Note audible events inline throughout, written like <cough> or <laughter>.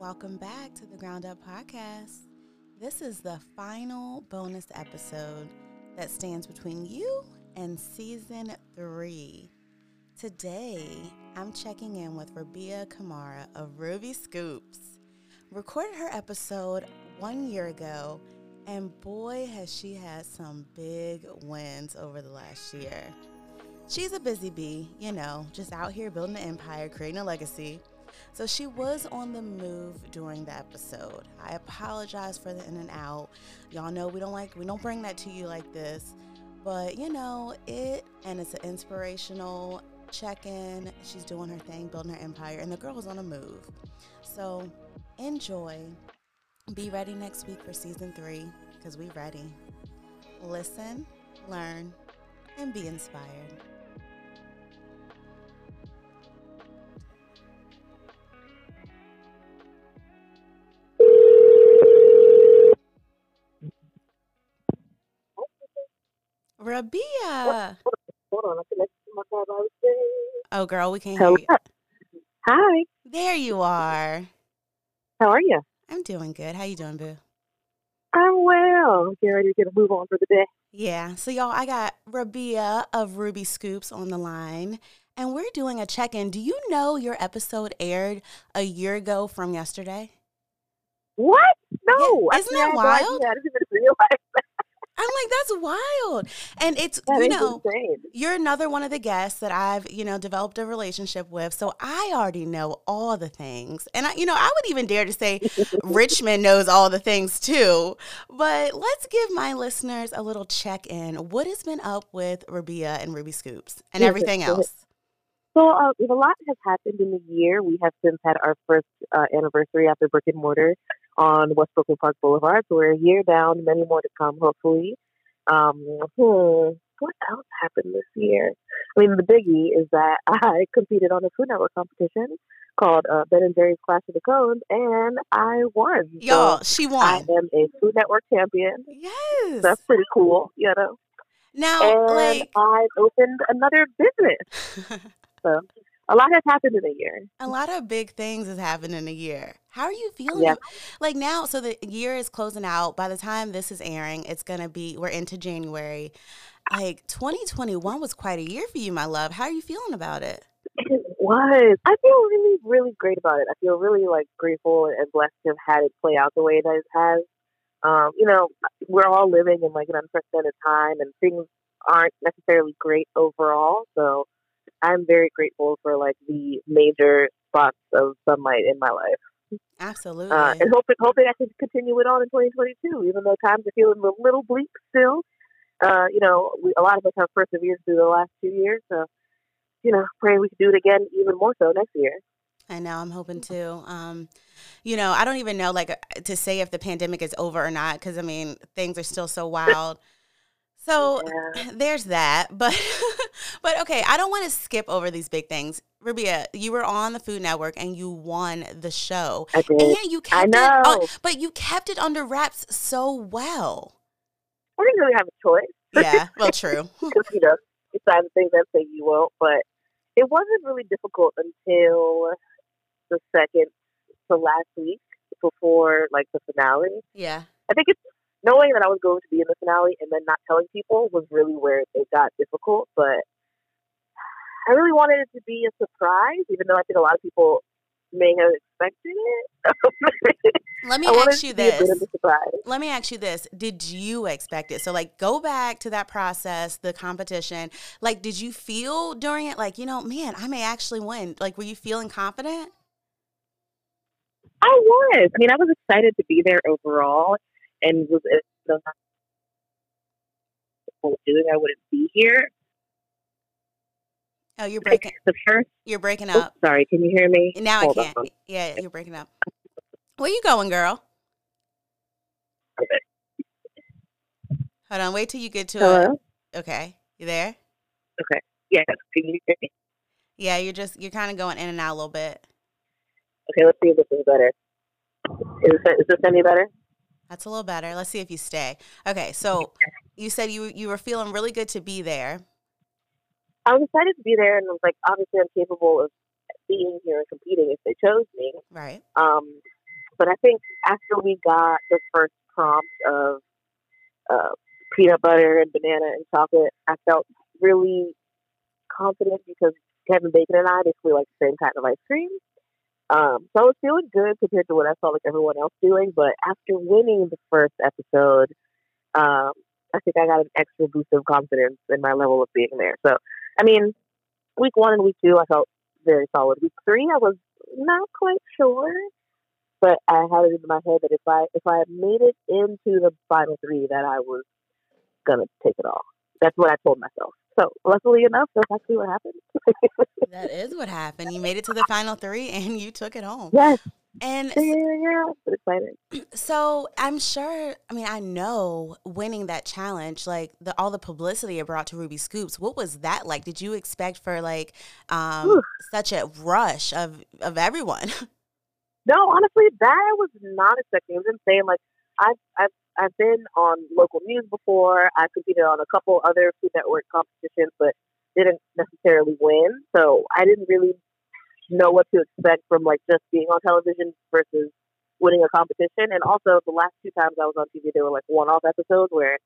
Welcome back to the Ground Up Podcast. This is the final bonus episode that stands between you and season three. Today, I'm checking in with Rabia Kamara of Ruby Scoops. Recorded her episode one year ago, and boy, has she had some big wins over the last year. She's a busy bee, you know, just out here building an empire, creating a legacy. So she was on the move during the episode. I apologize for the in and out. Y'all know we don't like we don't bring that to you like this. But you know, it and it's an inspirational check-in. She's doing her thing, building her empire, and the girl was on a move. So enjoy. Be ready next week for season three, because we ready. Listen, learn, and be inspired. Rabia. Hold on, I my car by mistake. Oh, girl, we can't Hello. hear you. Hi, There you are. how are you? I'm doing good. How you doing, boo? I'm well. Get ready to get a move on for the day. Yeah. So y'all, I got Rabia of Ruby Scoops on the line, and we're doing a check-in. Do you know your episode aired a year ago from yesterday? What? No, Yeah, isn't that wild? idea. I didn't even realize. I'm like, that's wild. And it's That you know, insane. you're another one of the guests that I've, you know, developed a relationship with. So I already know all the things. And I, you know, I would even dare to say <laughs> Richmond knows all the things too. But let's give my listeners a little check in. What has been up with Rabia and Ruby Scoops and Yes, everything yes, else? So, uh, a lot has happened in the year. We have since had our first uh, anniversary after brick and mortar on West Brookland Park Boulevard. So we're a year down, many more to come, hopefully. Um, hmm, what else happened this year? I mean, the biggie is that <laughs> I competed on a Food Network competition called uh, Ben and Jerry's Clash of the Cones, and I won. So Y'all, she won. I am a Food Network champion. Yes. That's pretty cool, you know. Now, And like, I've opened another business. <laughs> So a lot has happened in a year. a lot of big things has happened in a year. How are you feeling? Yeah. Like now, so the year is closing out. By the time this is airing, it's gonna be we're into January. Like 2021 was quite a year for you, my love. How are you feeling about it? It was. I feel really, really great about it. I feel really like grateful and blessed to have had it play out the way that it has. Um, you know, we're all living in like an unprecedented time, and things aren't necessarily great overall. So I'm very grateful for like the major spots of sunlight in my life, Absolutely. uh, and hoping hoping I can continue it on in 2022, even though times are feeling a little bleak still. Uh, you know, we, a lot of us have persevered through the last two years, so you know, praying we can do it again even more so next year. I know. I'm hoping to. Um, you know, I don't even know like uh, to say if the pandemic is over or not because I mean things are still so wild. So Yeah. there's that. But <laughs> but okay, I don't want to skip over these big things. Rabia, you were on the Food Network and you won the show. I did. And yeah, you I kept it on- know. but you kept it under wraps so well. I didn't really have a choice Yeah, <laughs> well true. <laughs> because you know sign the things that say you won't. But it wasn't really difficult until the second to last week before like the finale. Yeah. I think it's knowing that I was going to be in the finale and then not telling people was really where it got difficult. But I really wanted it to be a surprise, even though I think a lot of people may have expected it. <laughs> Let me ask you to be a bit this. of a surprise. Let me ask you this. Did you expect it? So like go back to that process, the competition. Like did you feel during it like, you know, man, I may actually win? Like were you feeling confident? I was. I mean, I was excited to be there overall, and was doing, I wouldn't be here. Oh, you're breaking The first. you're breaking Oh, up. sorry. Can you hear me? Now Hold I can't. on. Yeah, you're breaking up. Where you going, girl? Hold on, wait till you get to Hello. it. Okay. You there? Okay. Yes. Can you hear me? Yeah, you're just you're kind of going in and out a little bit. Okay. Let's see if this is better. Is this, is this any better? That's a little better. Let's see if you stay. Okay, so you said you you were feeling really good to be there. I was excited to be there, and I was like, obviously, I'm capable of being here and competing if they chose me. Right. Um, but I think after we got the first prompt of uh, peanut butter and banana and chocolate, I felt really confident because Kevin Bacon and I basically like the same kind of ice cream. Um, so I was feeling good compared to what I saw like everyone else doing. But after winning the first episode, um, I think I got an extra boost of confidence in my level of being there. So, I mean, week one and week two, I felt very solid. Week three, I was not quite sure, but I had it in my head that if I if I made it into the final three, that I was gonna take it all. That's what I told myself. So luckily enough, that's actually what happened. <laughs> that is what happened. You made it to the final three and you took it home. Yes. And yeah, yeah, yeah. excited. So I'm sure. I mean, I know winning that challenge, like the all the publicity it brought to Ruby Scoops. What was that like? Did you expect for like um, such a rush of of everyone? <laughs> No, honestly, that I was not expecting. It was insane. Like I've I've I've been on local news before. I competed on a couple other Food Network competitions, but didn't necessarily win. So I didn't really know what to expect from like just being on television versus winning a competition. And also, the last two times I was on TV, they were like one-off episodes where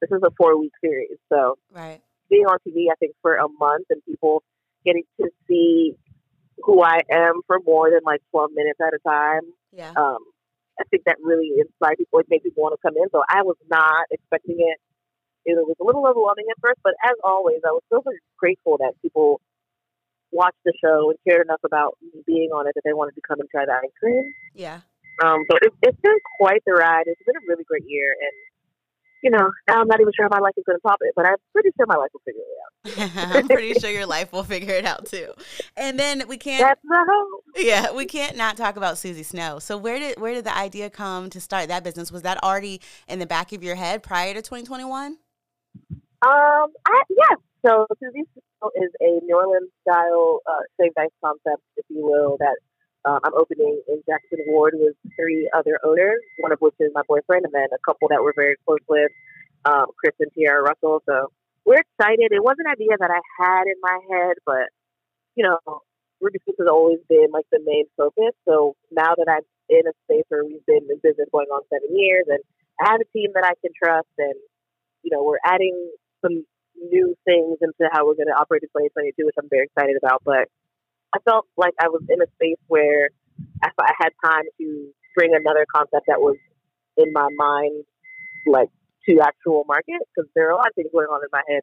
this is a four-week series. So right. being on TV, I think for a month and people getting to see who I am for more than like 12 minutes at a time. Yeah. Um, I think that really inspired people, it made people want to come in. So I was not expecting it. It was a little overwhelming at first, but as always, I was so grateful that people watched the show and cared enough about me being on it that they wanted to come and try the ice cream. Yeah. Um, so it, it's been quite the ride. It's been a really great year, and you know, I'm not even sure how my life is going to top it, but I'm pretty sure my life will figure it out. <laughs> I'm pretty sure your life will figure it out too. And then we can't. That's the hope. Yeah, we can't not talk about Suzy Sno. So where did where did the idea come to start that business? Was that already in the back of your head prior to 2021? Um, I, yes. So Suzy Sno is a New Orleans style uh, shaved ice concept, if you will, that um, I'm opening in Jackson Ward with three other owners, one of which is my boyfriend, and then a couple that we're very close with, um, Chris and Tiara Russell. So we're excited. It was an idea that I had in my head, but you know, Scoops has always been like the main focus. So now that I'm in a space where we've been in business going on seven years, and I have a team that I can trust, and you know, we're adding some new things into how we're going to operate in 2022, which I'm very excited about. But I felt like I was in a space where I, I had time to bring another concept that was in my mind, like to actual market, because there are a lot of things going on in my head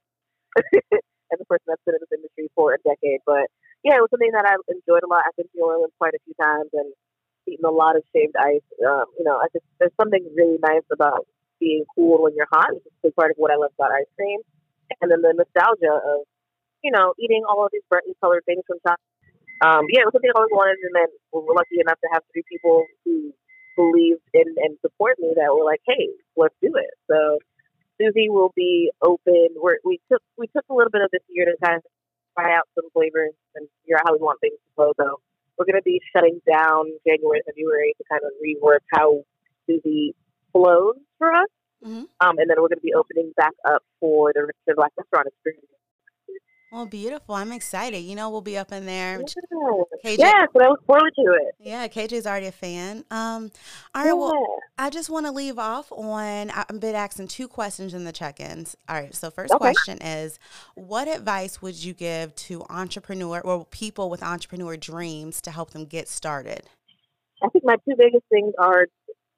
<laughs> as a person that's been in this industry for a decade. But yeah, it was something that I enjoyed a lot. I've been to New Orleans quite a few times and eaten a lot of shaved ice. Um, you know, I just there's something really nice about being cool when you're hot. It's a part of what I love about ice cream. And then the nostalgia of, you know, eating all of these brightly colored things from time um, yeah, it was something I always wanted, and then we were lucky enough to have three people who believed in and support me that were like, "Hey, let's do it." So Suzy will be open. We're, we took we took a little bit of this year to kind of try out some flavors and figure out how we want things to flow. So we're going to be shutting down January, February to kind of rework how Suzy flows for us, mm-hmm. um, and then we're going to be opening back up for the Richmond Black Restaurant experience well, beautiful. I'm excited. You know, we'll be up in there. Yeah, KJ, I look forward to it. Yeah, KJ's already a fan. Um, all right, yeah. well, I just want to leave off on, I've been asking two questions in the check-ins. All right, so first okay. question is, what advice would you give to entrepreneur or people with entrepreneur dreams to help them get started? I think my two biggest things are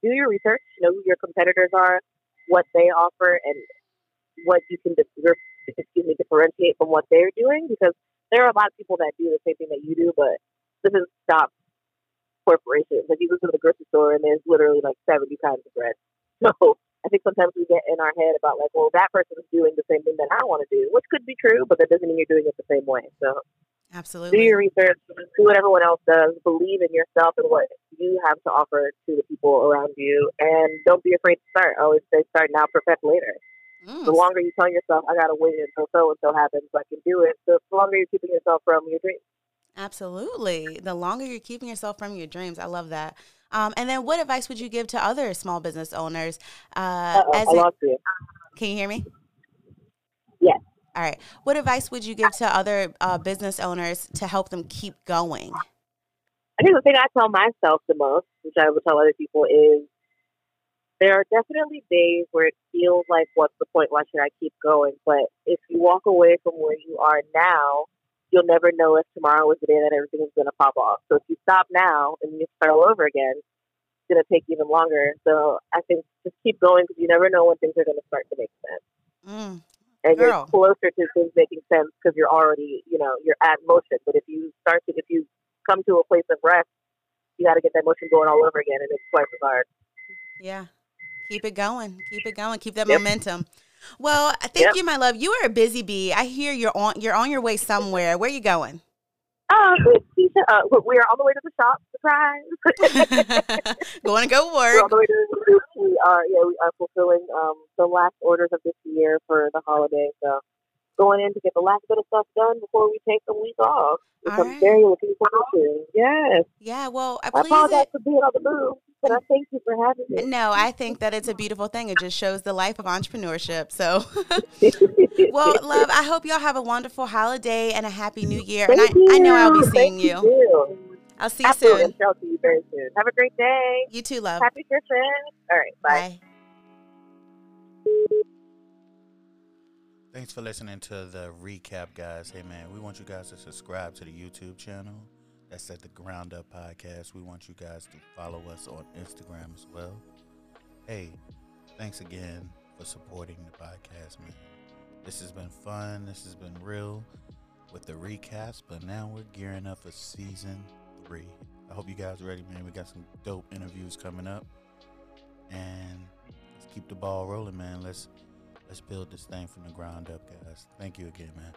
do your research, know who your competitors are, what they offer, and what you can excuse me, differentiate from what they're doing because there are a lot of people that do the same thing that you do, but this doesn't stop corporations. Like you go to the grocery store and there's literally like 70 kinds of bread. <laughs> So I think sometimes we get in our head about like, well, that person is doing the same thing that I want to do, which could be true, but that doesn't mean you're doing it the same way. So absolutely do your research, do what everyone else does, believe in yourself and what you have to offer to the people around you, and don't be afraid to start. I always say start now, perfect later. Mm. The longer you tell yourself, I gotta wait until so and so happens, so I can do it. The longer you're keeping yourself from your dreams. Absolutely. The longer you're keeping yourself from your dreams, I love that. Um, and then, what advice would you give to other small business owners? Uh, as I lost you. Can you hear me? Yes. All right. What advice would you give to other uh, business owners to help them keep going? I think the thing I tell myself the most, which I would tell other people, is there are definitely days where it feels like, what's the point? Why should I keep going? But if you walk away from where you are now, you'll never know if tomorrow is the day that everything is going to pop off. So if you stop now and you start all over again, it's going to take even longer. So I think just keep going because you never know when things are going to start to make sense. Mm, and Girl. you're closer to things making sense because you're already, you know, you're at motion. But if you start to, if you come to a place of rest, you got to get that motion going all over again, and it's twice as hard. yeah. Keep it going. Keep it going. Keep that Yep. momentum. Well, thank Yep. you, my love. You are a busy bee. I hear you're on you're on your way somewhere. Where are you going? Oh, uh, we are on the way to the shop. Surprise! <laughs> going to go <laughs> We're on work. the way to We are, yeah, we are fulfilling um, the last orders of this year for the holiday. So going in to get the last bit of stuff done before we take the week off, which All I'm right. very looking forward to. Yes, Yeah, well, I I apologize for being on the move, but I thank you for having me. No, I think that it's a beautiful thing. It just shows the life of entrepreneurship. So, <laughs> well, <laughs> love, I hope y'all have a wonderful holiday and a happy new year. And I, Thank I know I'll be seeing Thank you. you. I'll see you Absolutely. soon. I'll see you very soon. Have a great day. You too, love. Happy Christmas. All right. Bye. Bye. Thanks for listening to the recap, guys. Hey, man, we want you guys to subscribe to the YouTube channel. That's at the Ground Up Podcast. We want you guys to follow us on Instagram as well. Hey, thanks again for supporting the podcast, man. This has been fun. This has been real with the recaps, but now we're gearing up for season three. I hope you guys are ready, man. We got some dope interviews coming up. And let's keep the ball rolling, man. Let's let's build this thing from the ground up, guys. Thank you again, man.